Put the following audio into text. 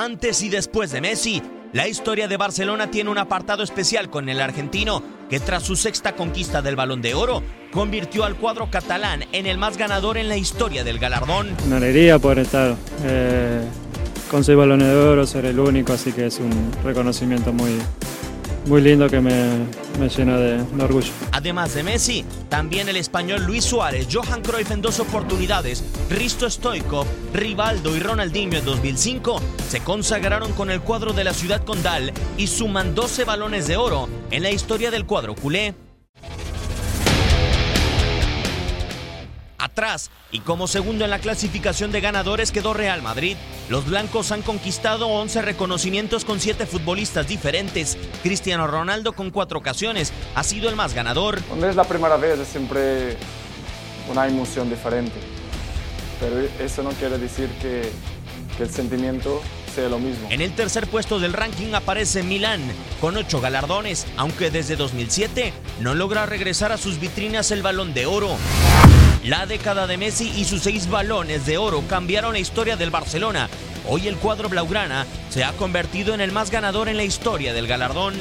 Antes y después de Messi, la historia de Barcelona tiene un apartado especial con el argentino, que tras su sexta conquista del Balón de Oro, convirtió al cuadro catalán en el más ganador en la historia del galardón. Una alegría poder estar eh, con seis balones de oro, ser el único, así que es un reconocimiento muy, muy lindo que me, me llena de, de, orgullo. Además de Messi, también el español Luis Suárez, Johan Cruyff en dos oportunidades, Risto Stoikov, Rivaldo y Ronaldinho en 2005 se consagraron con el cuadro de la ciudad condal y suman 12 balones de oro en la historia del cuadro culé. Y como segundo en la clasificación de ganadores quedó Real Madrid. Los blancos han conquistado 11 reconocimientos con 7 futbolistas diferentes. Cristiano Ronaldo con 4 ocasiones ha sido el más ganador. Cuando es la primera vez es siempre una emoción diferente, pero eso no quiere decir que el sentimiento lo mismo. En el tercer puesto del ranking aparece Milán con 8 galardones, aunque desde 2007 no logra regresar a sus vitrinas el balón de oro. La década de Messi y sus seis balones de oro cambiaron la historia del Barcelona. Hoy el cuadro blaugrana se ha convertido en el más ganador en la historia del galardón.